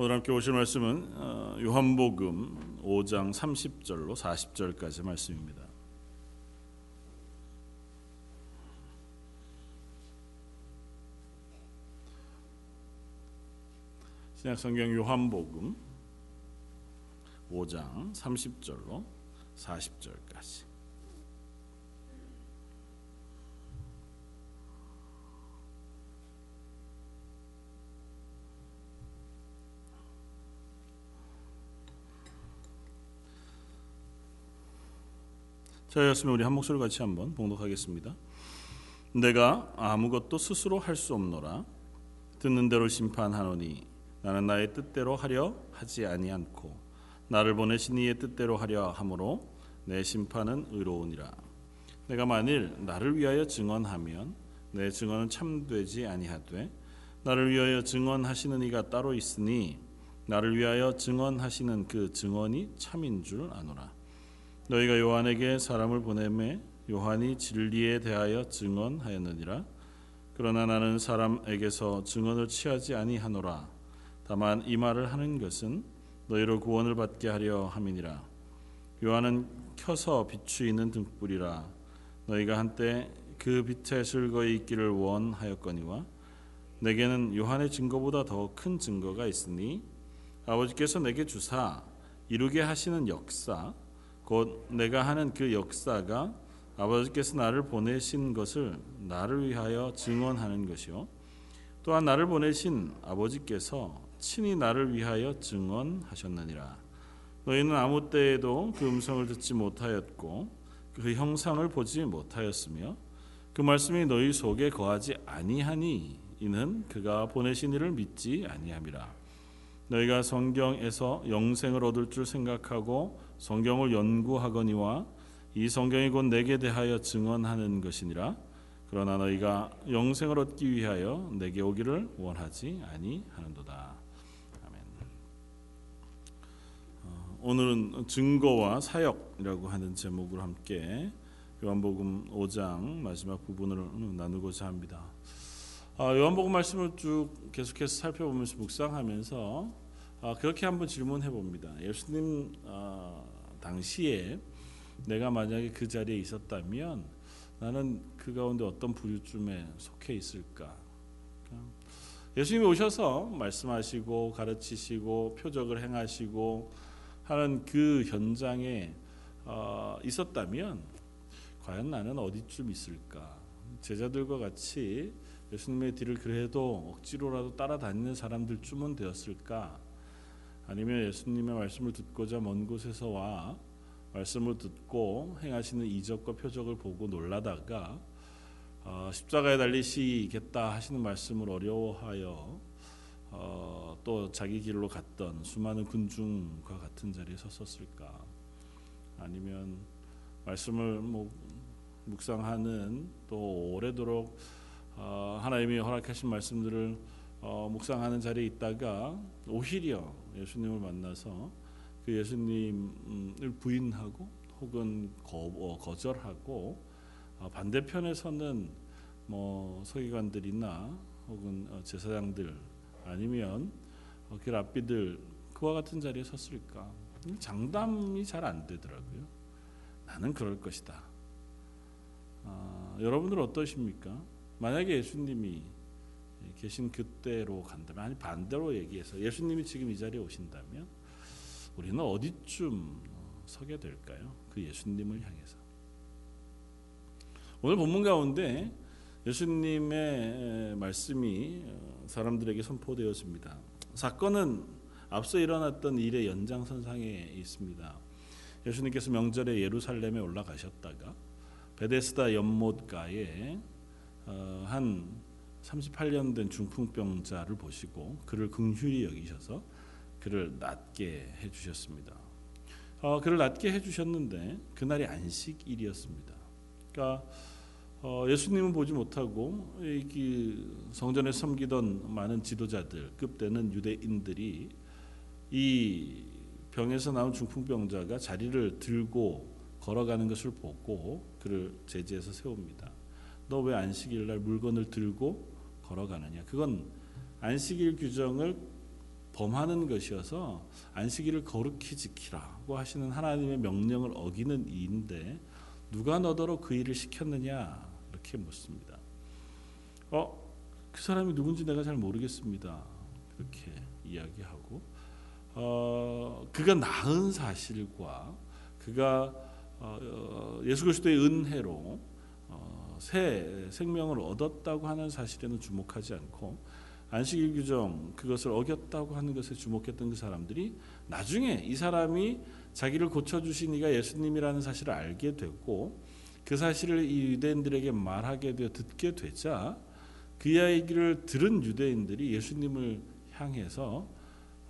오늘 함께 오실 말씀은 어, 요한복음 5장 30절로 40절까지 말씀입니다. 신약성경 요한복음 5장 30절로 40절까지 저였으면 우리 한 목소리 같이 한번 봉독하겠습니다. 내가 아무것도 스스로 할 수 없노라. 듣는 대로 심판하노니 나는 나의 뜻대로 하려 하지 아니않고 나를 보내신 이의 뜻대로 하려 함으로 내 심판은 의로우니라. 내가 만일 나를 위하여 증언하면 내 증언은 참되지 아니하되 나를 위하여 증언하시는 이가 따로 있으니 나를 위하여 증언하시는 그 증언이 참인 줄 아노라 너희가 요한에게 사람을 보내매 요한이 진리에 대하여 증언하였느니라. 그러나 나는 사람에게서 증언을 취하지 아니하노라. 다만 이 말을 하는 것은 너희로 구원을 받게 하려 함이니라. 요한은 켜서 비추이는 등불이라. 너희가 한때 그 빛에 즐거이 있기를 원하였거니와 내게는 요한의 증거보다 더 큰 증거가 있으니 아버지께서 내게 주사 이루게 하시는 역사 곧 내가 하는 그 역사가 아버지께서 나를 보내신 것을 나를 위하여 증언하는 것이요. 또한 나를 보내신 아버지께서 친히 나를 위하여 증언하셨느니라. 너희는 아무 때에도 그 음성을 듣지 못하였고 그 형상을 보지 못하였으며 그 말씀이 너희 속에 거하지 아니하니 이는 그가 보내신 이를 믿지 아니함이라. 너희가 성경에서 영생을 얻을 줄 생각하고 성경을 연구하거니와 이 성경이 곧 내게 대하여 증언하는 것이니라 그러나 너희가 영생을 얻기 위하여 내게 오기를 원하지 아니하는도다 아멘. 어, 오늘은 증거와 사역이라고 하는 제목으로 함께 요한복음 5장 마지막 부분을 나누고자 합니다. 아, 요한복음 말씀을 쭉 계속해서 살펴보면서 묵상하면서 아, 그렇게 한번 질문해 봅니다. 예수님 아, 당시에 내가 만약에 그 자리에 있었다면 나는 그 가운데 어떤 부류쯤에 속해 있을까? 예수님이 오셔서 말씀하시고 가르치시고 표적을 행하시고 하는 그 현장에 어, 있었다면 과연 나는 어디쯤 있을까? 제자들과 같이 예수님의 뒤를 그래도 억지로라도 따라다니는 사람들쯤은 되었을까? 아니면 예수님의 말씀을 듣고자 먼 곳에서 와 말씀을 듣고 행하시는 이적과 표적을 보고 놀라다가 어, 십자가에 달리시겠다 하시는 말씀을 어려워하여 어, 또 자기 길로 갔던 수많은 군중과 같은 자리에 섰었을까? 아니면 말씀을 뭐 묵상하는 또 오래도록 어, 하나님이 허락하신 말씀들을 어, 묵상하는 자리에 있다가 오히려 예수님을 만나서 그 예수님을 부인하고 혹은 거, 어, 거절하고 어, 반대편에서는 뭐 서기관들이나 혹은 어, 제사장들 아니면 어, 그 랍비들 그와 같은 자리에 섰을까 장담이 잘 안 되더라고요. 나는 그럴 것이다. 아, 여러분들 어떠십니까? 만약에 예수님이 계신 그때로 간다면 아니 반대로 얘기해서 예수님이 지금 이 자리에 오신다면 우리는 어디쯤 서게 될까요? 그 예수님을 향해서 오늘 본문 가운데 예수님의 말씀이 사람들에게 선포되었습니다. 사건은 앞서 일어났던 일의 연장선상에 있습니다. 예수님께서 명절에 예루살렘에 올라가셨다가 베데스다 연못가에 한 38년 된 중풍병자를 보시고 그를 긍휼히 여기셔서 그를 낫게 해 주셨습니다. 어, 그를 낫게 해 주셨는데 그날이 안식일이었습니다. 그러니까 어, 예수님은 보지 못하고 성전에 섬기던 많은 지도자들 급되는 유대인들이 이 병에서 나온 중풍병자가 자리를 들고 걸어가는 것을 보고 그를 제지해서 세웁니다. 너 왜 안식일 날 물건을 들고 걸어가느냐? 그건 안식일 규정을 범하는 것이어서 안식일을 거룩히 지키라고 하시는 하나님의 명령을 어기는 이인데 누가 너더러 그 일을 시켰느냐 이렇게 묻습니다. 어, 그 사람이 누군지 내가 잘 모르겠습니다. 그렇게 이야기하고 어, 그가 낳은 사실과 그가 어, 예수 그리스도의 은혜로 어, 새 생명을 얻었다고 하는 사실에는 주목하지 않고 안식일 규정 그것을 어겼다고 하는 것에 주목했던 그 사람들이 나중에 이 사람이 자기를 고쳐 주신 이가 예수님이라는 사실을 알게 됐고 그 사실을 이 유대인들에게 말하게 되어 듣게 되자 그 이야기를 들은 유대인들이 예수님을 향해서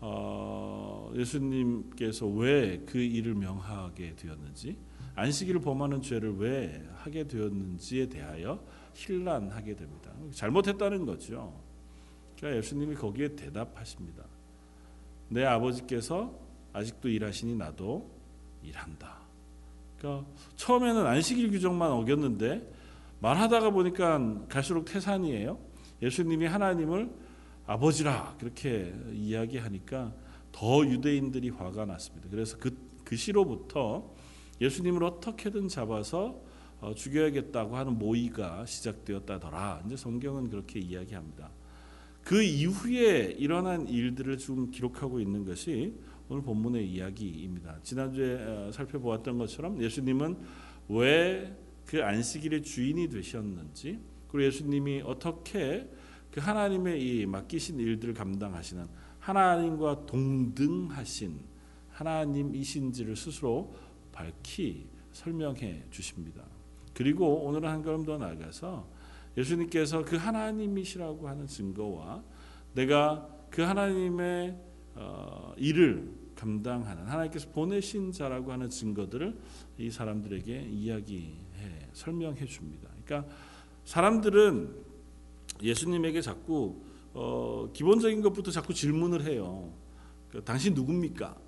어, 예수님께서 왜 그 일을 명하게 되었는지 안식일을 범하는 죄를 왜 하게 되었는지에 대하여 힐난하게 됩니다. 잘못했다는 거죠. 그러니까 예수님이 거기에 대답하십니다. 내 아버지께서 아직도 일하시니 나도 일한다. 그러니까 처음에는 안식일 규정만 어겼는데 말하다가 보니까 갈수록 태산이에요. 예수님이 하나님을 아버지라 그렇게 이야기하니까 더 유대인들이 화가 났습니다. 그래서 그, 그 시로부터 예수님을 어떻게든 잡아서 어, 죽여야겠다고 하는 모의가 시작되었다더라. 이제 성경은 그렇게 이야기합니다. 그 이후에 일어난 일들을 지금 기록하고 있는 것이 오늘 본문의 이야기입니다. 지난주에 어, 살펴보았던 것처럼 예수님은 왜 그 안식일의 주인이 되셨는지 그리고 예수님이 어떻게 그 하나님의 이 맡기신 일들을 감당하시는 하나님과 동등하신 하나님이신지를 스스로 밝히 설명해 주십니다. 그리고 오늘은 한 걸음 더 나아가서 예수님께서 그 하나님이시라고 하는 증거와 내가 그 하나님의 어, 일을 감당하는 하나님께서 보내신 자라고 하는 증거들을 이 사람들에게 이야기해 설명해 줍니다. 그러니까 사람들은 예수님에게 자꾸 어, 기본적인 것부터 자꾸 질문을 해요. 그, 당신 누굽니까?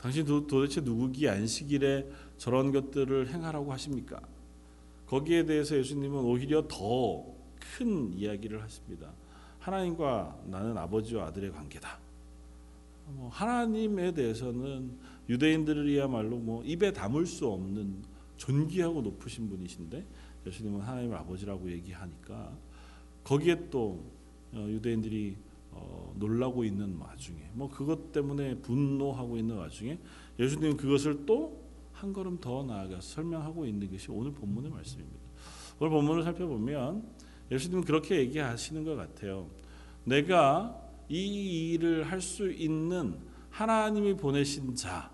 당신 도, 도대체 누구기 안식일에 저런 것들을 행하라고 하십니까? 거기에 대해서 예수님은 오히려 더 큰 이야기를 하십니다. 하나님과 나는 아버지와 아들의 관계다. 뭐 하나님에 대해서는 유대인들이야말로 뭐 입에 담을 수 없는 존귀하고 높으신 분이신데 예수님은 하나님을 아버지라고 얘기하니까 거기에 또 어, 유대인들이 어, 놀라고 있는 와중에 뭐 그것 때문에 분노하고 있는 와중에 예수님은 그것을 또 한 걸음 더 나아가서 설명하고 있는 것이 오늘 본문의 말씀입니다. 오늘 본문을 살펴보면 예수님은 그렇게 얘기하시는 것 같아요. 내가 이 일을 할 수 있는 하나님이 보내신 자,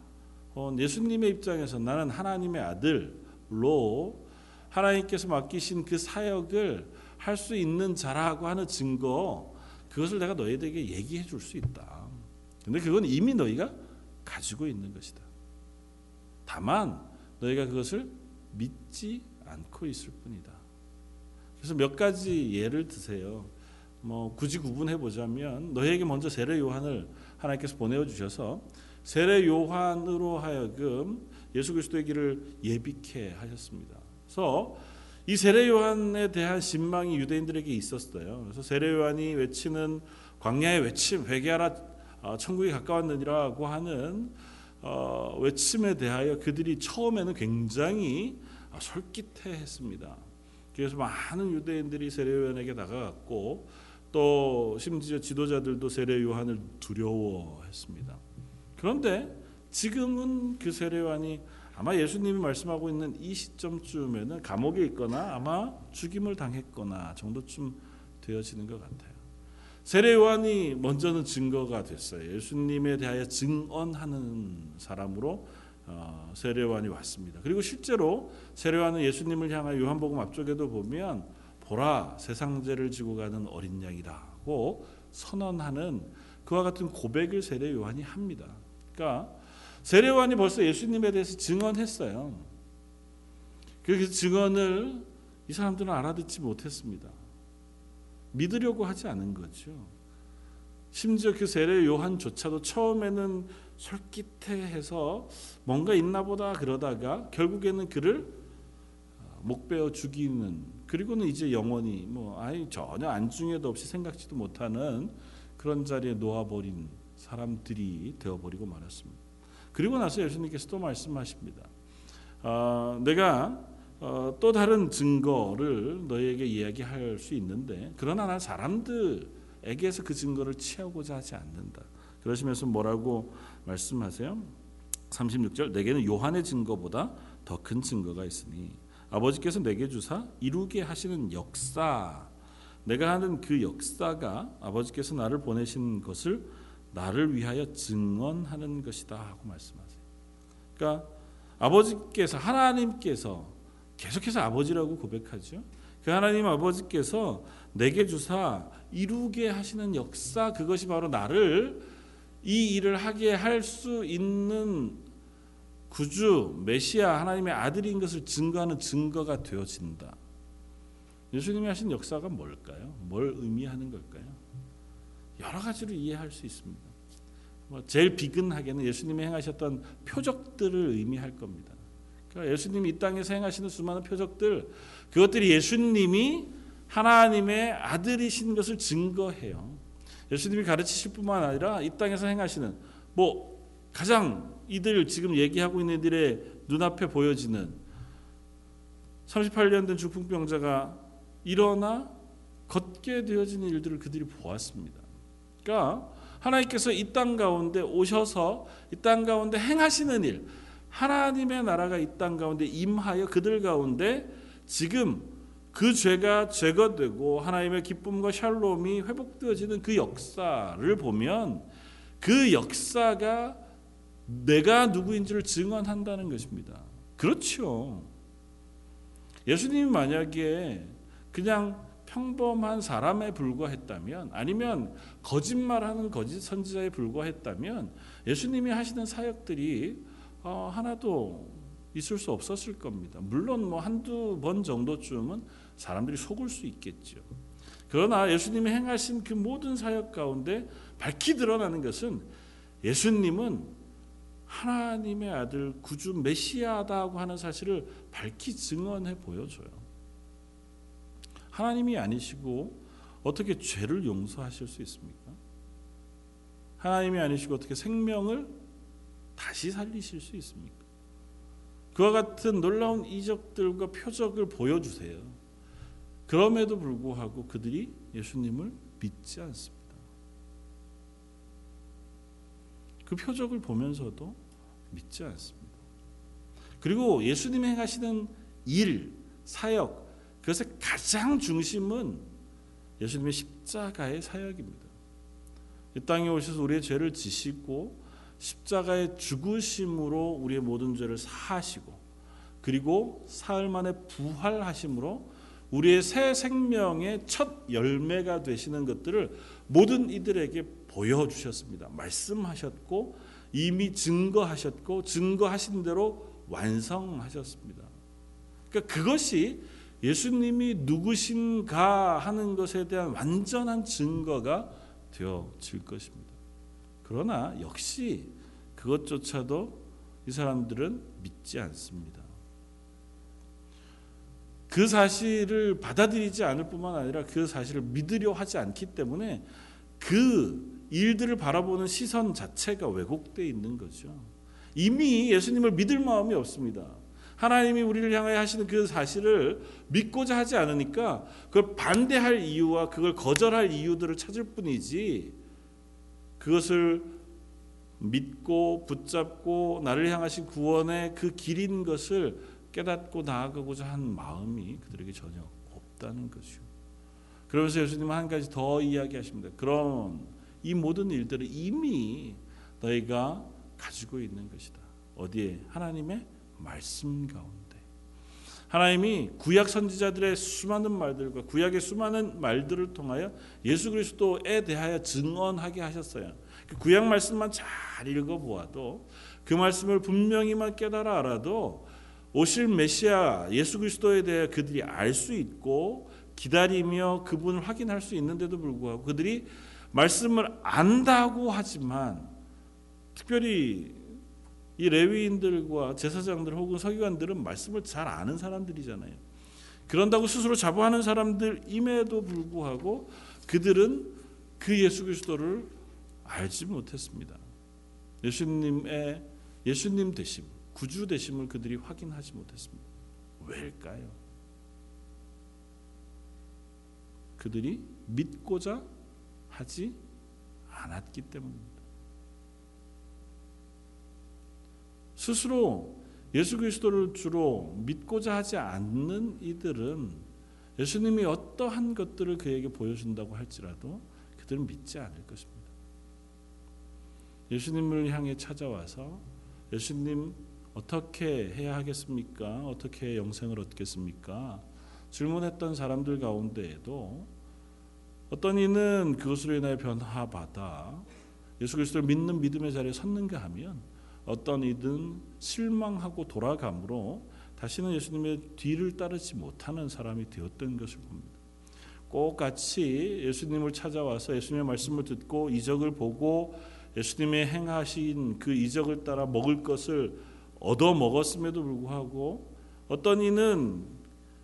어, 예수님의 입장에서 나는 하나님의 아들로 하나님께서 맡기신 그 사역을 할 수 있는 자라고 하는 증거, 그것을 내가 너희들에게 얘기해 줄 수 있다. 근데 그건 이미 너희가 가지고 있는 것이다. 다만 너희가 그것을 믿지 않고 있을 뿐이다. 그래서 몇 가지 예를 드세요. 뭐 굳이 구분해 보자면 너희에게 먼저 세례 요한을 하나님께서 보내어 주셔서 세례 요한으로 하여금 예수 그리스도의 길을 예비케 하셨습니다. 그래서 이 세례 요한에 대한 신망이 유대인들에게 있었어요. 그래서 세례 요한이 외치는 광야의 외침 회개하라 어, 천국이 가까웠느니라고 하는 어, 외침에 대하여 그들이 처음에는 굉장히 솔깃해했습니다. 그래서 많은 유대인들이 세례 요한에게 다가갔고 또 심지어 지도자들도 세례 요한을 두려워했습니다. 그런데 지금은 그 세례 요한이 아마 예수님이 말씀하고 있는 이 시점쯤에는 감옥에 있거나 아마 죽임을 당했거나 정도쯤 되어지는 것 같아요. 세례 요한이 먼저는 증거가 됐어요. 예수님에 대하여 증언하는 사람으로 어, 세례 요한이 왔습니다. 그리고 실제로 세례 요한은 예수님을 향한 요한복음 앞쪽에도 보면 보라 세상 죄를 지고 가는 어린 양이라고 선언하는 그와 같은 고백을 세례 요한이 합니다. 그러니까 세례 요한이 벌써 예수님에 대해서 증언했어요. 그 증언을 이 사람들은 알아듣지 못했습니다. 믿으려고 하지 않은 거죠. 심지어 그 세례 요한조차도 처음에는 솔깃해해서 뭔가 있나 보다 그러다가 결국에는 그를 목베어 죽이는 그리고는 이제 영원히 뭐 아예 전혀 안중에도 없이 생각지도 못하는 그런 자리에 놓아버린 사람들이 되어버리고 말았습니다. 그리고 나서 예수님께서 또 말씀하십니다. 어, 내가 어, 또 다른 증거를 너희에게 이야기할 수 있는데 그러나 난 사람들에게서 그 증거를 취하고자 하지 않는다. 그러시면서 뭐라고 말씀하세요? 36절 내게는 요한의 증거보다 더 큰 증거가 있으니 아버지께서 내게 주사 이루게 하시는 역사 내가 하는 그 역사가 아버지께서 나를 보내신 것을 나를 위하여 증언하는 것이다 하고 말씀하세요. 그러니까 아버지께서 하나님께서 계속해서 아버지라고 고백하죠. 그 하나님 아버지께서 내게 주사 이루게 하시는 역사 그것이 바로 나를 이 일을 하게 할 수 있는 구주 메시아 하나님의 아들인 것을 증거하는 증거가 되어진다. 예수님이 하신 역사가 뭘까요? 뭘 의미하는 걸까요? 여러 가지로 이해할 수 있습니다. 뭐 제일 비근하게는 예수님이 행하셨던 표적들을 의미할 겁니다. 그러니까 예수님이 이 땅에서 행하시는 수많은 표적들 그것들이 예수님이 하나님의 아들이신 것을 증거해요. 예수님이 가르치실 뿐만 아니라 이 땅에서 행하시는 뭐 가장 이들 지금 얘기하고 있는 이들의 눈앞에 보여지는 38년 된 중풍병자가 일어나 걷게 되어진 일들을 그들이 보았습니다. 그러니까 하나님께서 이 땅 가운데 오셔서 이 땅 가운데 행하시는 일, 하나님의 나라가 이 땅 가운데 임하여 그들 가운데 지금 그 죄가 제거되고 하나님의 기쁨과 샬롬이 회복되어지는 그 역사를 보면 그 역사가 내가 누구인지를 증언한다는 것입니다. 그렇죠. 예수님이 만약에 그냥 평범한 사람에 불과했다면 아니면 거짓말하는 거짓 선지자에 불과했다면 예수님이 하시는 사역들이 어, 하나도 있을 수 없었을 겁니다. 물론 뭐 한두 번 정도쯤은 사람들이 속을 수 있겠죠. 그러나 예수님이 행하신 그 모든 사역 가운데 밝히 드러나는 것은 예수님은 하나님의 아들 구주 메시아다고 하는 사실을 밝히 증언해 보여줘요. 하나님이 아니시고 어떻게 죄를 용서하실 수 있습니까? 하나님이 아니시고 어떻게 생명을 다시 살리실 수 있습니까? 그와 같은 놀라운 이적들과 표적을 보여주세요. 그럼에도 불구하고 그들이 예수님을 믿지 않습니다. 그 표적을 보면서도 믿지 않습니다. 그리고 예수님이 행하시는 일, 사역, 그것의 가장 중심은 예수님의 십자가의 사역입니다. 이 땅에 오셔서 우리의 죄를 지시고 십자가의 죽으심으로 우리의 모든 죄를 사하시고 그리고 사흘 만에 부활하심으로 우리의 새 생명의 첫 열매가 되시는 것들을 모든 이들에게 보여주셨습니다. 말씀하셨고 이미 증거하셨고 증거하신 대로 완성하셨습니다. 그러니까 그것이 예수님이 누구신가 하는 것에 대한 완전한 증거가 되어질 것입니다. 그러나 역시 그것조차도 이 사람들은 믿지 않습니다. 그 사실을 받아들이지 않을 뿐만 아니라 그 사실을 믿으려 하지 않기 때문에 그 일들을 바라보는 시선 자체가 왜곡되어 있는 거죠. 이미 예수님을 믿을 마음이 없습니다. 하나님이 우리를 향하여 하시는 그 사실을 믿고자 하지 않으니까 그걸 반대할 이유와 그걸 거절할 이유들을 찾을 뿐이지 그것을 믿고 붙잡고 나를 향하신 구원의 그 길인 것을 깨닫고 나아가고자 한 마음이 그들에게 전혀 없다는 것이요. 그러면서 예수님은 한 가지 더 이야기하십니다. 그런 이 모든 일들을 이미 너희가 가지고 있는 것이다. 어디에? 하나님의 말씀 가운데 하나님이 구약 선지자들의 수많은 말들과 구약의 수많은 말들을 통하여 예수 그리스도에 대하여 증언하게 하셨어요. 그 구약 말씀만 잘 읽어 보아도 그 말씀을 분명히만 깨달아 알아도 오실 메시아 예수 그리스도에 대해 그들이 알 수 있고 기다리며 그분을 확인할 수 있는데도 불구하고 그들이 말씀을 안다고 하지만 특별히 이 레위인들과 제사장들 혹은 서기관들은 말씀을 잘 아는 사람들이잖아요. 그런다고 스스로 자부하는 사람들임에도 불구하고 그들은 그 예수 그리스도를 알지 못했습니다. 예수님의 예수님 되심, 구주 되심을 그들이 확인하지 못했습니다. 왜일까요? 그들이 믿고자 하지 않았기 때문입니다. 스스로 예수 그리스도를 주로 믿고자 하지 않는 이들은 예수님이 어떠한 것들을 그에게 보여준다고 할지라도 그들은 믿지 않을 것입니다. 예수님을 향해 찾아와서 예수님 어떻게 해야 하겠습니까? 어떻게 영생을 얻겠습니까? 질문했던 사람들 가운데에도 어떤 이는 그것으로 인하여 변화받아 예수 그리스도를 믿는 믿음의 자리에 섰는가 하면 어떤 이든 실망하고 돌아감으로 다시는 예수님의 뒤를 따르지 못하는 사람이 되었던 것을 봅니다. 꼭 같이 예수님을 찾아와서 예수님의 말씀을 듣고 이적을 보고 예수님의 행하신 그 이적을 따라 먹을 것을 얻어 먹었음에도 불구하고 어떤 이는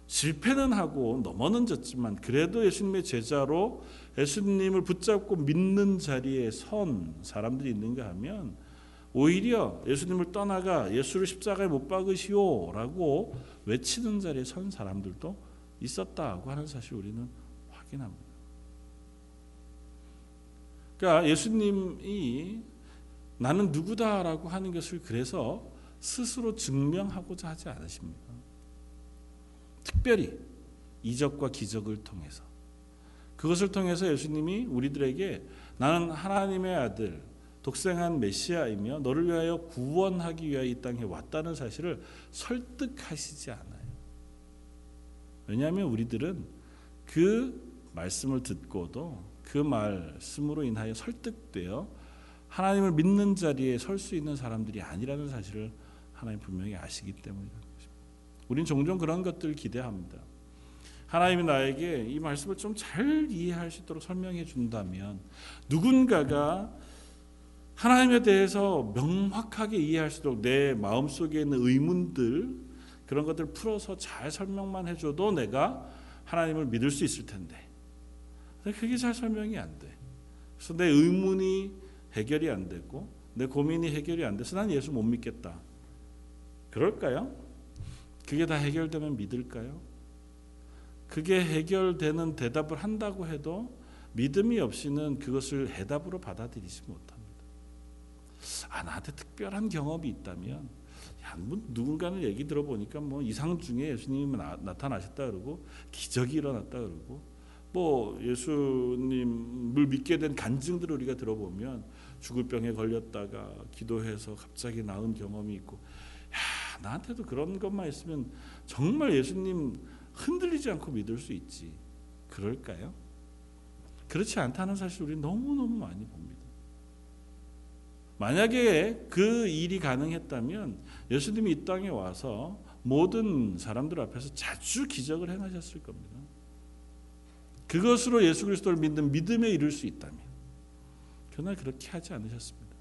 실패는 하고 넘어는 졌지만 그래도 예수님의 제자로 예수님을 붙잡고 믿는 자리에 선 사람들이 있는가 하면 오히려 예수님을 떠나가 예수를 십자가에 못 박으시오라고 외치는 자리에 선 사람들도 있었다고 하는 사실 우리는 확인합니다. 그러니까 예수님이 나는 누구다라고 하는 것을 그래서 스스로 증명하고자 하지 않으십니다. 특별히 이적과 기적을 통해서 그것을 통해서 예수님이 우리들에게 나는 하나님의 아들 독생한 메시아이며 너를 위하여 구원하기 위하여 이 땅에 왔다는 사실을 설득하시지 않아요. 왜냐하면 우리들은 그 말씀을 듣고도 그 말씀으로 인하여 설득되어 하나님을 믿는 자리에 설 수 있는 사람들이 아니라는 사실을 하나님 분명히 아시기 때문이라는 것입니다. 우린 종종 그런 것들을 기대합니다. 하나님이 나에게 이 말씀을 좀 잘 이해할 수 있도록 설명해 준다면 누군가가 하나님에 대해서 명확하게 이해할 수 있도록 내 마음속에 있는 의문들 그런 것들 풀어서 잘 설명만 해줘도 내가 하나님을 믿을 수 있을 텐데 그게 잘 설명이 안 돼. 그래서 내 의문이 해결이 안 되고 내 고민이 해결이 안 돼서 난 예수 못 믿겠다. 그럴까요? 그게 다 해결되면 믿을까요? 그게 해결되는 대답을 한다고 해도 믿음이 없이는 그것을 해답으로 받아들이지 못합니다. 아 나한테 특별한 경험이 있다면 야, 뭐 누군가는 얘기 들어보니까 뭐 이상 중에 예수님이 나, 타나셨다 그러고 기적이 일어났다 그러고 뭐 예수님을 믿게 된 간증들을 우리가 들어보면 죽을 병에 걸렸다가 기도해서 갑자기 나은 경험이 있고 야 나한테도 그런 것만 있으면 정말 예수님 흔들리지 않고 믿을 수 있지 그럴까요? 그렇지 않다는 사실 우리 너무 너무 많이 봅니다. 만약에 그 일이 가능했다면 예수님이 이 땅에 와서 모든 사람들 앞에서 자주 기적을 행하셨을 겁니다. 그것으로 예수 그리스도를 믿는 믿음에 이를 수 있다면 그러나 그렇게 하지 않으셨습니다.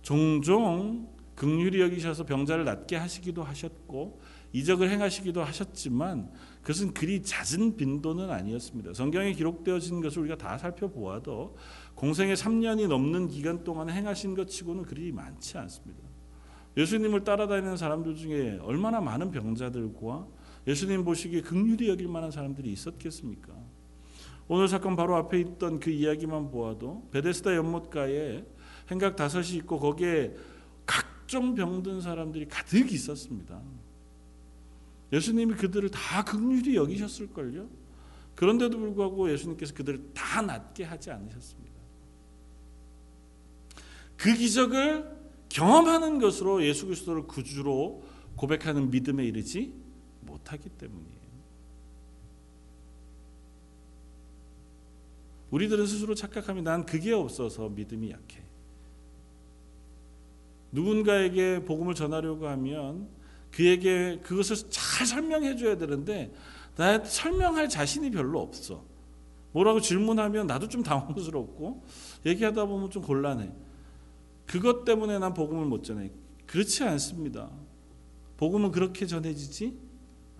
종종 극률이 여기셔서 병자를 낫게 하시기도 하셨고 이적을 행하시기도 하셨지만 그것은 그리 잦은 빈도는 아니었습니다. 성경에 기록되어진 것을 우리가 다 살펴보아도 공생의 3년이 넘는 기간 동안 행하신 것 치고는 그리 많지 않습니다. 예수님을 따라다니는 사람들 중에 얼마나 많은 병자들과 예수님 보시기에 극률이 여길 만한 사람들이 있었겠습니까? 오늘 사건 바로 앞에 있던 그 이야기만 보아도 베데스다 연못가에 행각 다섯이 있고 거기에 각종 병든 사람들이 가득 있었습니다. 예수님이 그들을 다 극률이 여기셨을걸요. 그런데도 불구하고 예수님께서 그들을 다 낫게 하지 않으셨습니다. 그 기적을 경험하는 것으로 예수 그리스도를 구주로 고백하는 믿음에 이르지 못하기 때문이에요. 우리들은 스스로 착각하면 난 그게 없어서 믿음이 약해. 누군가에게 복음을 전하려고 하면 그에게 그것을 잘 설명해 줘야 되는데 나 설명할 자신이 별로 없어. 뭐라고 질문하면 나도 좀 당황스럽고 얘기하다 보면 좀 곤란해. 그것 때문에 난 복음을 못 전해. 그렇지 않습니다. 복음은 그렇게 전해지지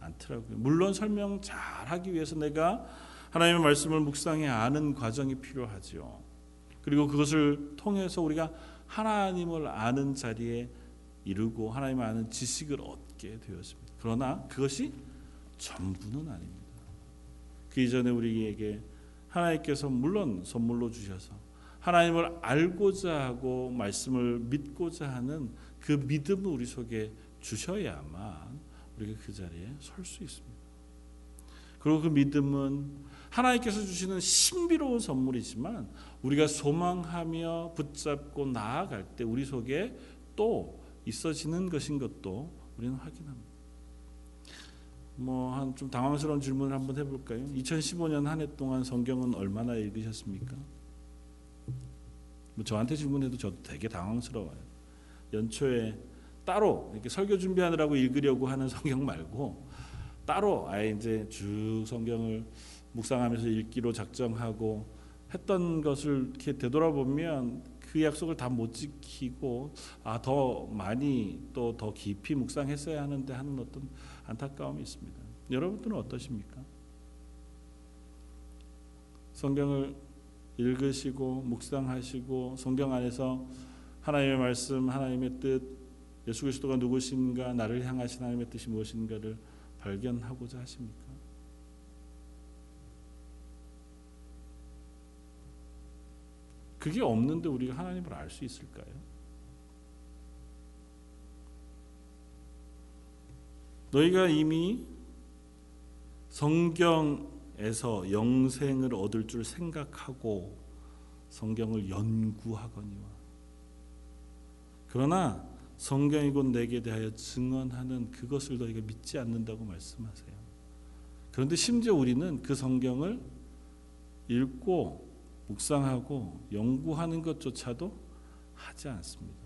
않더라고요. 물론 설명 잘 하기 위해서 내가 하나님의 말씀을 묵상해 아는 과정이 필요하지요. 그리고 그것을 통해서 우리가 하나님을 아는 자리에 이르고 하나님을 아는 지식을 얻게 되었습니다. 그러나 그것이 전부는 아닙니다. 그 이전에 우리에게 하나님께서 물론 선물로 주셔서 하나님을 알고자 하고 말씀을 믿고자 하는 그 믿음을 우리 속에 주셔야만 우리가 그 자리에 설 수 있습니다. 그리고 그 믿음은 하나님께서 주시는 신비로운 선물이지만 우리가 소망하며 붙잡고 나아갈 때 우리 속에 또 있어지는 것인 것도 우리는 확인합니다. 뭐 한 좀 당황스러운 질문을 한번 해볼까요? 2015년 한 해 동안 성경은 얼마나 읽으셨습니까? 뭐 저한테 질문해도 저도 되게 당황스러워요. 연초에 따로 이렇게 설교 준비하느라고 읽으려고 하는 성경 말고 따로 아예 이제 쭉 성경을 묵상하면서 읽기로 작정하고 했던 것을 이렇게 되돌아보면 그 약속을 다 못 지키고 아 더 많이 또 더 깊이 묵상했어야 하는데 하는 어떤 안타까움이 있습니다. 여러분들은 어떠십니까? 성경을 읽으시고 묵상하시고 성경 안에서 하나님의 말씀, 하나님의 뜻, 예수 그리스도가 누구신가, 나를 향하신 하나님의 뜻이 무엇인가를 발견하고자 하십니까? 그게 없는데 우리가 하나님을 알 수 있을까요? 너희가 이미 성경에서 영생을 얻을 줄 생각하고 성경을 연구하거니와 그러나 성경이 곧 내게 대하여 증언하는 그것을 너희가 믿지 않는다고 말씀하세요. 그런데 심지어 우리는 그 성경을 읽고 묵상하고 연구하는 것조차도 하지 않습니다.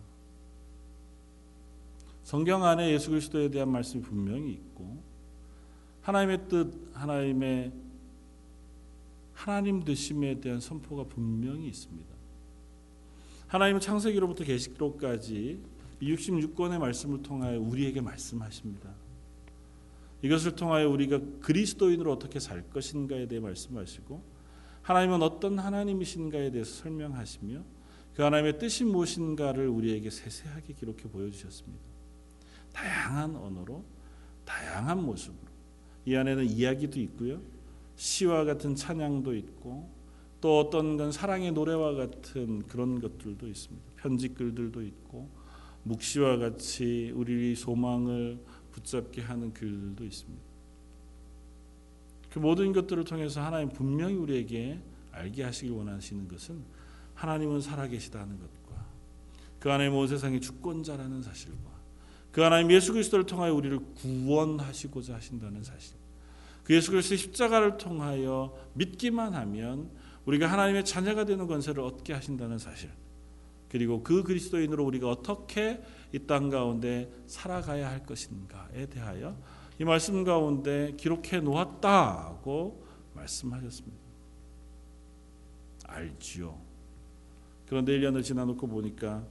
성경 안에 예수 그리스도에 대한 말씀이 분명히 있고 하나님의 뜻, 하나님의 하나님 되심에 대한 선포가 분명히 있습니다. 하나님은 창세기로부터 계시록까지 66권의 말씀을 통하여 우리에게 말씀하십니다. 이것을 통하여 우리가 그리스도인으로 어떻게 살 것인가에 대해 말씀하시고 하나님은 어떤 하나님이신가에 대해서 설명하시며 그 하나님의 뜻이 무엇인가를 우리에게 세세하게 기록해 보여주셨습니다. 다양한 언어로 다양한 모습으로 이 안에는 이야기도 있고요. 시와 같은 찬양도 있고 또 어떤 건 사랑의 노래와 같은 그런 것들도 있습니다. 편지글들도 있고 묵시와 같이 우리 소망을 붙잡게 하는 글도 있습니다. 그 모든 것들을 통해서 하나님 분명히 우리에게 알게 하시길 원하시는 것은 하나님은 살아계시다는 것과 그 하나님 온 세상의 주권자라는 사실과 그 하나님 예수 그리스도를 통하여 우리를 구원하시고자 하신다는 사실. 그 예수 그리스도의 십자가를 통하여 믿기만 하면 우리가 하나님의 자녀가 되는 권세를 얻게 하신다는 사실. 그리고 그 그리스도인으로 우리가 어떻게 이 땅 가운데 살아가야 할 것인가에 대하여 이 말씀 가운데 기록해 놓았다고 말씀하셨습니다. 알지요. 그런데 1년을 지나놓고 보니까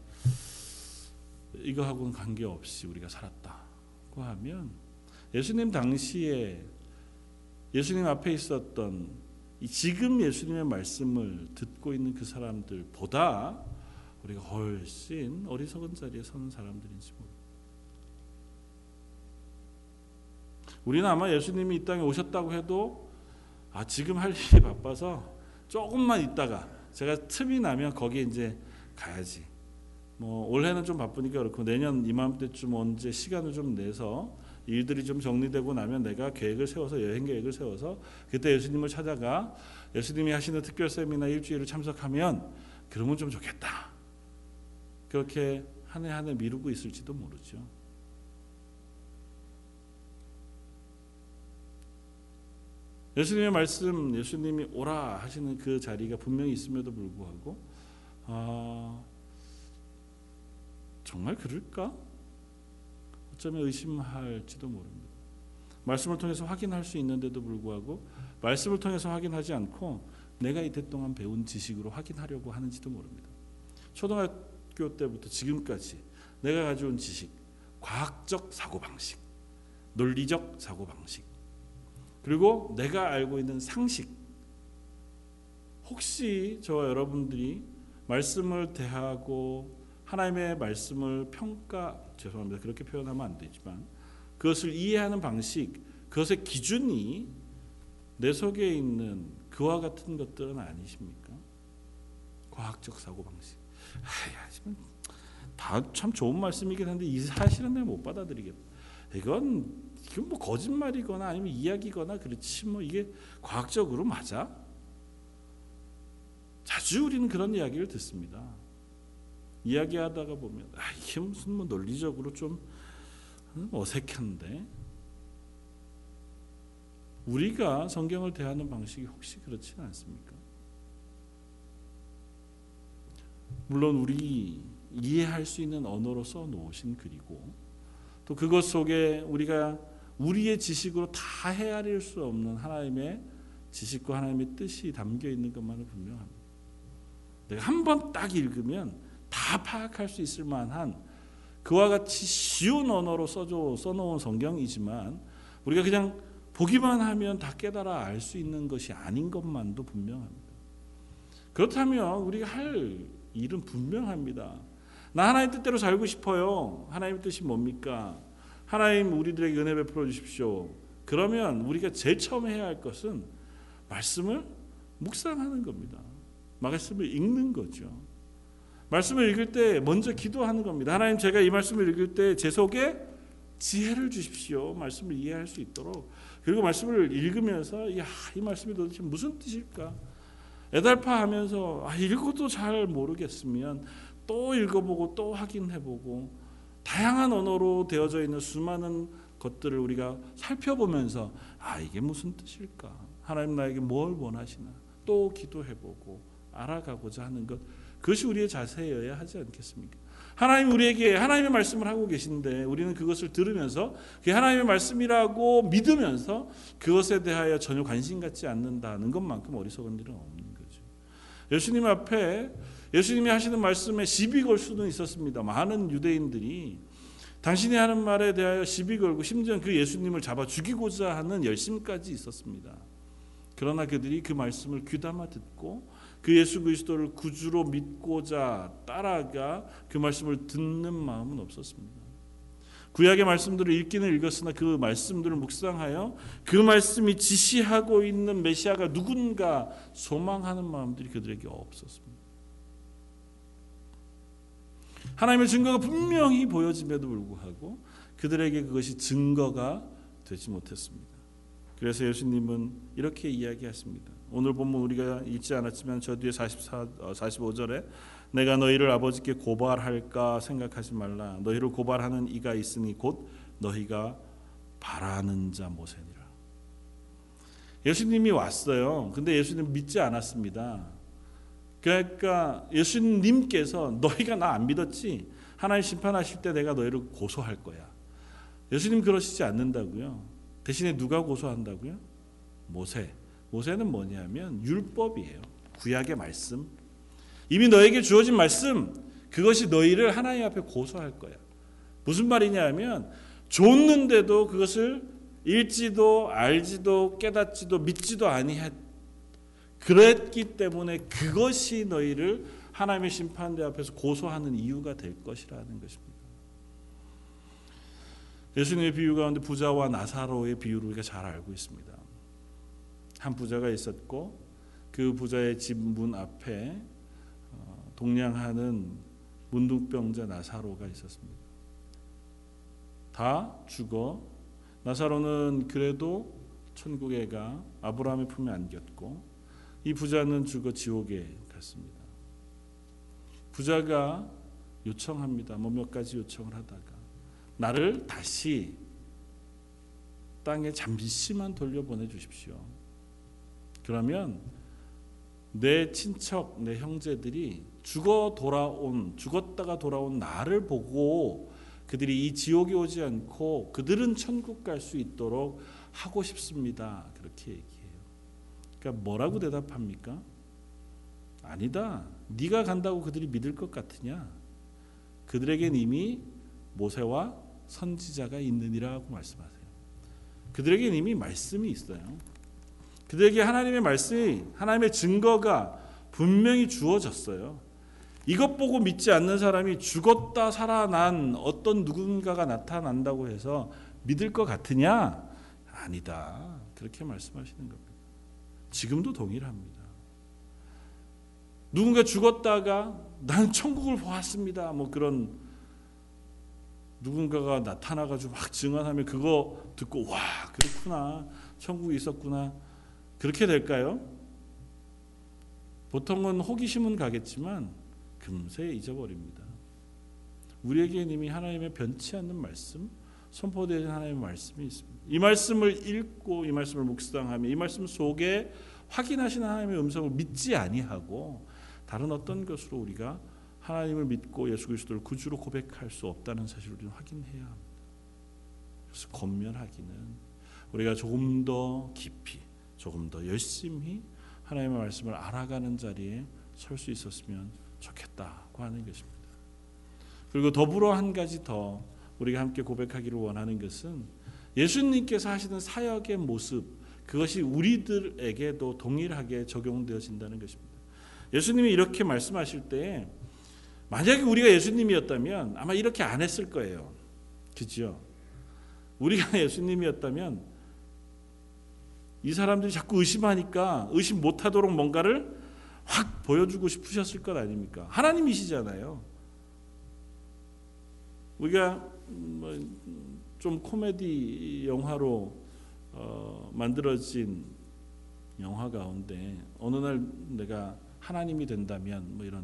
이거하고는 관계없이 우리가 살았다고 하면 예수님 당시에 예수님 앞에 있었던 지금 예수님의 말씀을 듣고 있는 그 사람들보다 우리가 훨씬 어리석은 자리에 서는 사람들인지 모릅니다. 우리는 아마 예수님이 이 땅에 오셨다고 해도 아 지금 할 일이 바빠서 조금만 있다가 제가 틈이 나면 거기 이제 가야지. 뭐 올해는 좀 바쁘니까 그렇고 내년 이맘때쯤 언제 시간을 좀 내서 일들이 좀 정리되고 나면 내가 계획을 세워서 여행 계획을 세워서 그때 예수님을 찾아가 예수님이 하시는 특별 세미나 일주일을 참석하면 그러면 좀 좋겠다. 그렇게 한 해 한 해 미루고 있을지도 모르죠. 예수님의 말씀, 예수님이 오라 하시는 그 자리가 분명히 있음에도 불구하고 아, 정말 그럴까? 어쩌면 의심할지도 모릅니다. 말씀을 통해서 확인할 수 있는데도 불구하고 말씀을 통해서 확인하지 않고 내가 이때 동안 배운 지식으로 확인하려고 하는지도 모릅니다. 초등학교 때부터 지금까지 내가 가져온 지식, 과학적 사고 방식, 논리적 사고 방식, 그리고 내가 알고 있는 상식 혹시 저와 여러분들이 말씀을 대하고 하나님의 말씀을 평가 죄송합니다 그렇게 표현하면 안 되지만 그것을 이해하는 방식 그것의 기준이 내 속에 있는 그와 같은 것들은 아니십니까? 과학적 사고 방식. 다참 좋은 말씀이긴 한데 이 사실은 내가 못 받아들이겠다. 이건 이건 뭐 거짓말이거나 아니면 이야기거나 그렇지 뭐 이게 과학적으로 맞아? 자주 우리는 그런 이야기를 듣습니다. 이야기하다가 보면 아 이게 무슨 뭐 논리적으로 좀 어색한데 우리가 성경을 대하는 방식이 혹시 그렇지는 않습니까? 물론 우리 이해할 수 있는 언어로 써 놓으신 글이고 또 그것 속에 우리가 우리의 지식으로 다 헤아릴 수 없는 하나님의 지식과 하나님의 뜻이 담겨 있는 것만은 분명합니다. 내가 한 번 딱 읽으면 다 파악할 수 있을 만한 그와 같이 쉬운 언어로 써줘 써놓은 성경이지만 우리가 그냥 보기만 하면 다 깨달아 알 수 있는 것이 아닌 것만도 분명합니다. 그렇다면 우리가 할 일은 분명합니다. 나 하나님 뜻대로 살고 싶어요. 하나님 뜻이 뭡니까? 하나님 우리들에게 은혜 베풀어 주십시오. 그러면 우리가 제일 처음 해야 할 것은 말씀을 묵상하는 겁니다. 말씀을 읽는 거죠. 말씀을 읽을 때 먼저 기도하는 겁니다. 하나님 제가 이 말씀을 읽을 때 제 속에 지혜를 주십시오. 말씀을 이해할 수 있도록. 그리고 말씀을 읽으면서 야, 이 말씀이 도대체 무슨 뜻일까? 애달파 하면서 아, 읽어도 잘 모르겠으면 또 읽어보고 또 확인해보고 다양한 언어로 되어져 있는 수많은 것들을 우리가 살펴보면서 아 이게 무슨 뜻일까? 하나님 나에게 뭘 원하시나? 또 기도해보고 알아가고자 하는 것 그것이 우리의 자세여야 하지 않겠습니까? 하나님 우리에게 하나님의 말씀을 하고 계신데 우리는 그것을 들으면서 그게 하나님의 말씀이라고 믿으면서 그것에 대하여 전혀 관심 갖지 않는다는 것만큼 어리석은 일은 없는 거죠. 예수님 앞에 예수님이 하시는 말씀에 시비 걸 수는 있었습니다. 많은 유대인들이 당신이 하는 말에 대하여 시비 걸고 심지어 그 예수님을 잡아 죽이고자 하는 열심까지 있었습니다. 그러나 그들이 그 말씀을 귀담아 듣고 그 예수 그리스도를 구주로 믿고자 따라가 그 말씀을 듣는 마음은 없었습니다. 구약의 말씀들을 읽기는 읽었으나 그 말씀들을 묵상하여 그 말씀이 지시하고 있는 메시아가 누군가 소망하는 마음들이 그들에게 없었습니다. 하나님의 증거가 분명히 보여짐에도 불구하고 그들에게 그것이 증거가 되지 못했습니다. 그래서 예수님은 이렇게 이야기했습니다. 오늘 본문 우리가 읽지 않았지만 저 뒤에 44 45절에 내가 너희를 아버지께 고발할까 생각하지 말라 너희를 고발하는 이가 있으니 곧 너희가 바라는 자 모세니라. 예수님이 왔어요. 근데 예수님 믿지 않았습니다. 그러니까 예수님께서 너희가 나 안 믿었지 하나님 심판하실 때 내가 너희를 고소할 거야. 예수님 그러시지 않는다고요. 대신에 누가 고소한다고요? 모세. 모세는 뭐냐면 율법이에요. 구약의 말씀. 이미 너에게 주어진 말씀 그것이 너희를 하나님 앞에 고소할 거야. 무슨 말이냐면 줬는데도 그것을 읽지도 알지도 깨닫지도 믿지도 아니했 그랬기 때문에 그것이 너희를 하나님의 심판대 앞에서 고소하는 이유가 될 것이라는 것입니다. 예수님의 비유 가운데 부자와 나사로의 비유를 우리가 잘 알고 있습니다. 한 부자가 있었고 그 부자의 집 문 앞에 어, 동냥하는 문둥병자 나사로가 있었습니다. 다 죽어 나사로는 그래도 천국에 가 아브라함의 품에 안겼고 이 부자는 죽어 지옥에 갔습니다. 부자가 요청합니다. 뭐 몇 가지 요청을 하다가 나를 다시 땅에 잠시만 돌려보내 주십시오. 그러면 내 친척, 내 형제들이 죽어 돌아온, 죽었다가 돌아온 나를 보고 그들이 이 지옥에 오지 않고 그들은 천국 갈 수 있도록 하고 싶습니다. 그렇게 얘기해요. 그러니까 뭐라고 대답합니까? 아니다. 네가 간다고 그들이 믿을 것 같으냐? 그들에겐 이미 모세와 선지자가 있느니라고 말씀하세요. 그들에겐 이미 말씀이 있어요. 그들에게 하나님의 말씀이 하나님의 증거가 분명히 주어졌어요. 이것 보고 믿지 않는 사람이 죽었다 살아난 어떤 누군가가 나타난다고 해서 믿을 것 같으냐? 아니다. 그렇게 말씀하시는 겁니다. 지금도 동일합니다. 누군가 죽었다가 난 천국을 보았습니다. 뭐 그런 누군가가 나타나가지고 막 증언하면 그거 듣고 와 그렇구나 천국이 있었구나 그렇게 될까요? 보통은 호기심은 가겠지만 금세 잊어버립니다. 우리에게 이미 하나님의 변치 않는 말씀, 선포되는 하나님의 말씀이 있습니다. 이 말씀을 읽고 이 말씀을 묵상하며 이 말씀 속에 확인하시는 하나님의 음성을 믿지 아니하고 다른 어떤 것으로 우리가 하나님을 믿고 예수 그리스도를 구주로 고백할 수 없다는 사실을 우리는 확인해야 합니다. 그래서 권면하기는 우리가 조금 더 깊이, 조금 더 열심히 하나님의 말씀을 알아가는 자리에 설 수 있었으면 좋겠다고 하는 것입니다. 그리고 더불어 한 가지 더 우리가 함께 고백하기를 원하는 것은 예수님께서 하시는 사역의 모습 그것이 우리들에게도 동일하게 적용되어진다는 것입니다. 예수님이 이렇게 말씀하실 때 만약에 우리가 예수님이었다면 아마 이렇게 안 했을 거예요. 그죠? 우리가 예수님이었다면 이 사람들이 자꾸 의심하니까 의심 못하도록 뭔가를 확 보여주고 싶으셨을 것 아닙니까? 하나님이시잖아요. 우리가 뭐 좀 코미디 영화로 어 만들어진 영화 가운데 어느 날 내가 하나님이 된다면 뭐 이런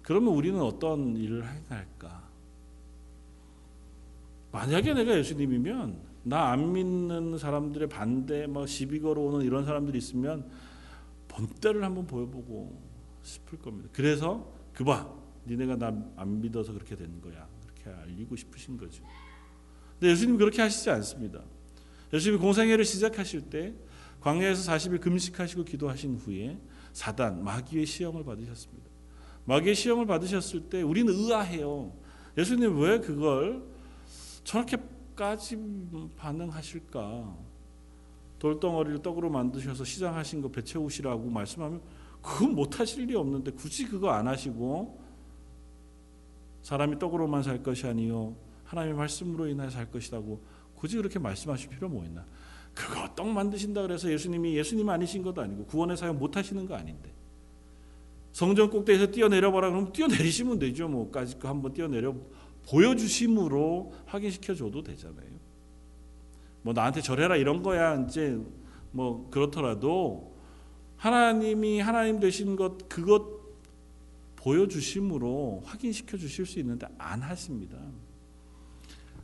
그러면 우리는 어떤 일을 행할까? 만약에 내가 예수님이면 나 안 믿는 사람들의 반대, 뭐 시비 걸어오는 이런 사람들이 있으면 본때를 한번 보여보고 싶을 겁니다. 그래서 그봐, 니네가 나 안 믿어서 그렇게 된 거야. 그렇게 알리고 싶으신 거죠. 근데 예수님 그렇게 하시지 않습니다. 예수님이 공생애를 시작하실 때 광야에서 40일 금식하시고 기도하신 후에 사단 마귀의 시험을 받으셨습니다. 마귀의 시험을 받으셨을 때 우리는 의아해요. 예수님 왜 그걸 저렇게까지 반응하실까? 돌덩어리를 떡으로 만드셔서 시장하신 거 배채우시라고 말씀하면 그건 못하실 일이 없는데 굳이 그거 안 하시고 사람이 떡으로만 살 것이 아니요 하나님의 말씀으로 인하여 살 것이라고 굳이 그렇게 말씀하실 필요 뭐 있나? 그거 떡 만드신다 그래서 예수님이 예수님 아니신 것도 아니고 구원의 사역 못 하시는 거 아닌데 성전 꼭대기에서 뛰어내려 보라 그러면 뛰어내리시면 되죠. 뭐까지 그 한번 뛰어내려 보여 주심으로 확인시켜 줘도 되잖아요. 뭐 나한테 절해라 이런 거야 이제 뭐 그렇더라도 하나님이 하나님 되신 것 그것 보여주심으로 확인시켜 주실 수 있는데 안 하십니다.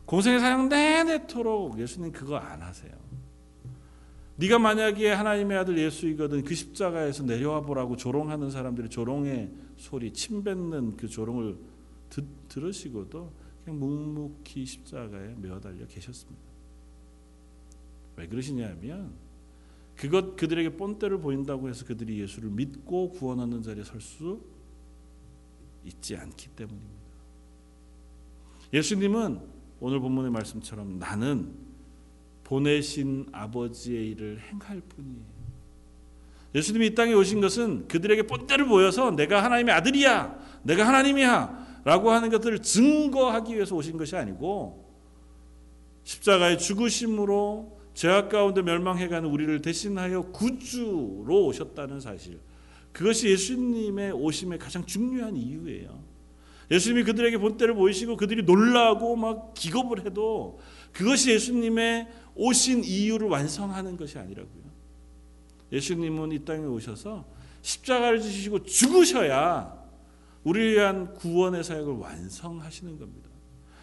공생의 사역 내내토록 예수님 그거 안 하세요. 네가 만약에 하나님의 아들 예수이거든 그 십자가에서 내려와 보라고 조롱하는 사람들이 조롱의 소리 침 뱉는 그 조롱을 듣, 들으시고도 그냥 묵묵히 십자가에 매달려 계셨습니다. 왜 그러시냐면 그것 그들에게 뻔때를 보인다고 해서 그들이 예수를 믿고 구원하는 자리에 설 수 있지 않기 때문입니다. 예수님은 오늘 본문의 말씀처럼 나는 보내신 아버지의 일을 행할 뿐이에요. 예수님이 이 땅에 오신 것은 그들에게 뻔때를 보여서 내가 하나님의 아들이야, 내가 하나님이야 라고 하는 것들을 증거하기 위해서 오신 것이 아니고 십자가의 죽으심으로 죄악 가운데 멸망해가는 우리를 대신하여 구주로 오셨다는 사실 그것이 예수님의 오심의 가장 중요한 이유예요. 예수님이 그들에게 본때를 보이시고 그들이 놀라고 막 기겁을 해도 그것이 예수님의 오신 이유를 완성하는 것이 아니라고요. 예수님은 이 땅에 오셔서 십자가를 지시고 죽으셔야 우리를 위한 구원의 사역을 완성하시는 겁니다.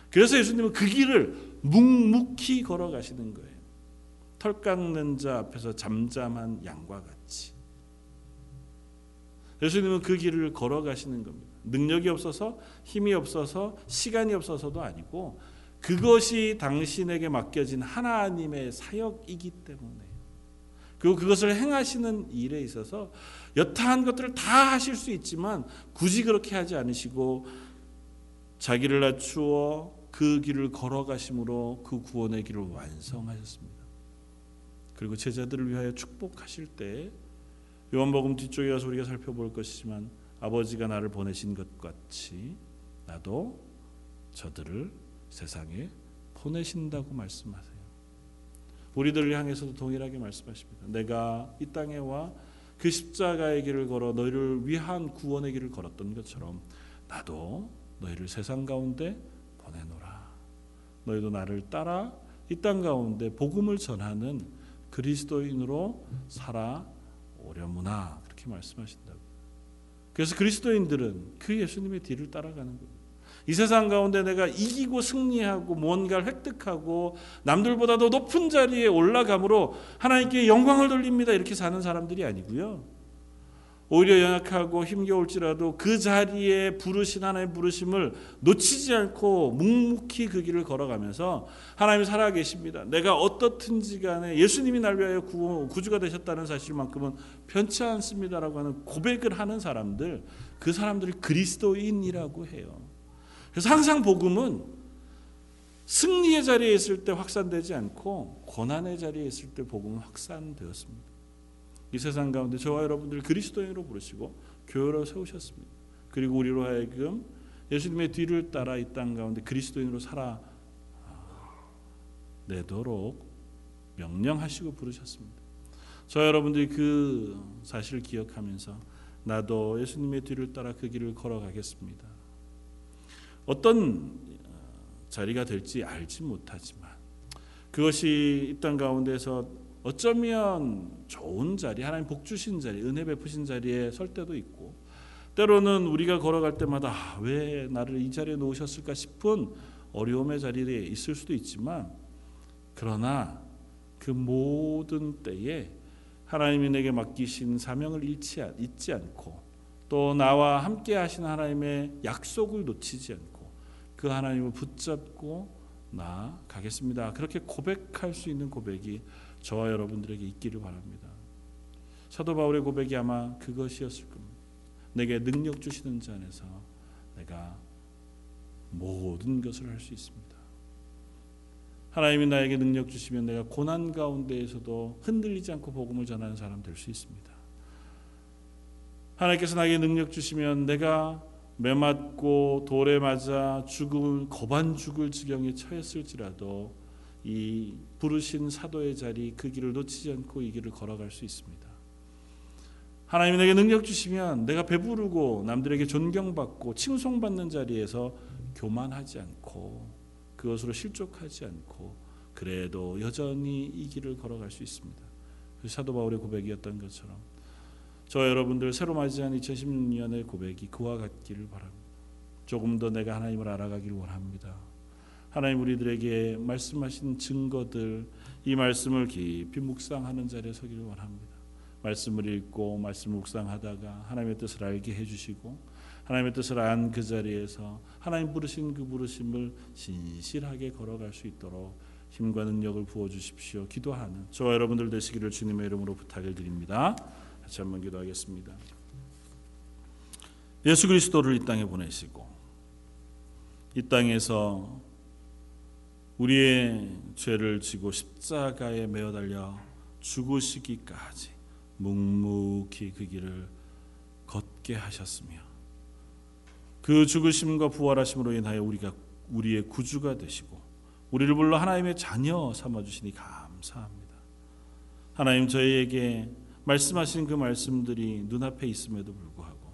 그래서 예수님은 그 길을 묵묵히 걸어가시는 거예요. 털 깎는 자 앞에서 잠잠한 양과 같이. 예수님은 그 길을 걸어가시는 겁니다. 능력이 없어서 힘이 없어서 시간이 없어서도 아니고 그것이 당신에게 맡겨진 하나님의 사역이기 때문에 그리고 그것을 행하시는 일에 있어서 여타한 것들을 다 하실 수 있지만 굳이 그렇게 하지 않으시고 자기를 낮추어 그 길을 걸어가심으로 그 구원의 길을 완성하셨습니다. 그리고 제자들을 위하여 축복하실 때 요한복음 뒤쪽에 가서 우리가 살펴볼 것이지만 아버지가 나를 보내신 것 같이 나도 저들을 세상에 보내신다고 말씀하세요. 우리들을 향해서도 동일하게 말씀하십니다. 내가 이 땅에 와 그 십자가의 길을 걸어 너희를 위한 구원의 길을 걸었던 것처럼 나도 너희를 세상 가운데 보내노라. 너희도 나를 따라 이 땅 가운데 복음을 전하는 그리스도인으로 살아 오려무나 그렇게 말씀하신다고. 그래서 그리스도인들은 그 예수님의 뒤를 따라가는 거예요. 이 세상 가운데 내가 이기고 승리하고 무언가를 획득하고 남들보다도 높은 자리에 올라감으로 하나님께 영광을 돌립니다. 이렇게 사는 사람들이 아니고요. 오히려 연약하고 힘겨울지라도 그 자리에 부르신 하나님의 부르심을 놓치지 않고 묵묵히 그 길을 걸어가면서 하나님이 살아계십니다. 내가 어떻든지 간에 예수님이 날 위하여 구주가 되셨다는 사실만큼은 편치 않습니다라고 하는 고백을 하는 사람들 그 사람들을 그리스도인이라고 해요. 그래서 항상 복음은 승리의 자리에 있을 때 확산되지 않고 고난의 자리에 있을 때 복음은 확산되었습니다. 이 세상 가운데 저와 여러분들 그리스도인으로 부르시고 교회로 세우셨습니다. 그리고 우리로 하여금 예수님의 뒤를 따라 이 땅 가운데 그리스도인으로 살아 내도록 명령하시고 부르셨습니다. 저 여러분들이 그 사실을 기억하면서 나도 예수님의 뒤를 따라 그 길을 걸어가겠습니다. 어떤 자리가 될지 알지 못하지만 그것이 이 땅 가운데서 어쩌면 좋은 자리, 하나님 복 주신 자리, 은혜 베푸신 자리에 설 때도 있고 때로는 우리가 걸어갈 때마다 아, 왜 나를 이 자리에 놓으셨을까 싶은 어려움의 자리에 있을 수도 있지만 그러나 그 모든 때에 하나님이 내게 맡기신 사명을 잃지, 잊지 않고 또 나와 함께 하신 하나님의 약속을 놓치지 않고 그 하나님을 붙잡고 나가겠습니다. 그렇게 고백할 수 있는 고백이 저와 여러분들에게 있기를 바랍니다. 사도 바울의 고백이 아마 그것이었을 겁니다. 내게 능력 주시는 자 안에서 내가 모든 것을 할 수 있습니다. 하나님이 나에게 능력 주시면 내가 고난 가운데에서도 흔들리지 않고 복음을 전하는 사람 될 수 있습니다. 하나님께서 나에게 능력 주시면 내가 매맞고 돌에 맞아 죽을 거반 죽을 지경에 처했을지라도 이 부르신 사도의 자리 그 길을 놓치지 않고 이 길을 걸어갈 수 있습니다. 하나님이 내게 능력 주시면 내가 배부르고 남들에게 존경받고 칭송받는 자리에서 교만하지 않고 그것으로 실족하지 않고 그래도 여전히 이 길을 걸어갈 수 있습니다. 그 사도 바울의 고백이었던 것처럼 저 여러분들 새로 맞이한 2016년의 고백이 그와 같기를 바랍니다. 조금 더 내가 하나님을 알아가기를 원합니다. 하나님 우리들에게 말씀하신 증거들 이 말씀을 깊이 묵상하는 자리에 서기를 원합니다. 말씀을 읽고 말씀 묵상하다가 하나님의 뜻을 알게 해주시고 하나님의 뜻을 안 그 자리에서 하나님 부르신 그 부르심을 진실하게 걸어갈 수 있도록 힘과 능력을 부어 주십시오. 기도하는 저와 여러분들 되시기를 주님의 이름으로 부탁을 드립니다. 같이 한번 기도하겠습니다. 예수 그리스도를 이 땅에 보내시고 이 땅에서 우리의 죄를 지고 십자가에 매어 달려 죽으시기까지 묵묵히 그 길을 걷게 하셨으며 그 죽으심과 부활하심으로 인하여 우리가 우리의 구주가 되시고 우리를 불러 하나님의 자녀 삼아 주시니 감사합니다. 하나님 저희에게 말씀하신 그 말씀들이 눈앞에 있음에도 불구하고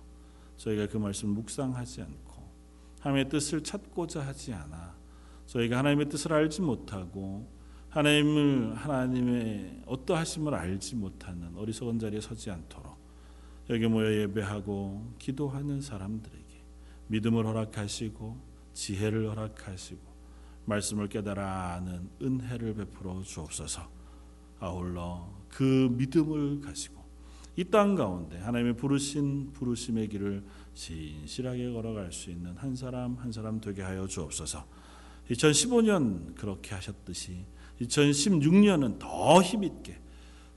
저희가 그 말씀을 묵상하지 않고 하나님의 뜻을 찾고자 하지 않아 저희가 하나님의 뜻을 알지 못하고 하나님을 하나님의 어떠하심을 알지 못하는 어리석은 자리에 서지 않도록 여기 모여 예배하고 기도하는 사람들에게 믿음을 허락하시고 지혜를 허락하시고 말씀을 깨달아 아는 은혜를 베풀어 주옵소서. 아울러 그 믿음을 가지고 이 땅 가운데 하나님의 부르신 부르심의 길을 신실하게 걸어갈 수 있는 한 사람 한 사람 되게 하여 주옵소서. 2015년 그렇게 하셨듯이 2016년은 더 힘있게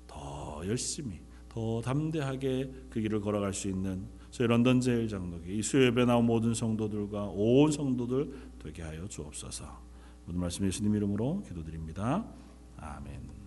더 열심히 더 담대하게 그 길을 걸어갈 수 있는 저희 런던 제일 장로교 이 수요 예배 나온 모든 성도들과 온 성도들 되게 하여 주옵소서. 모든 말씀 예수님 이름으로 기도드립니다. 아멘.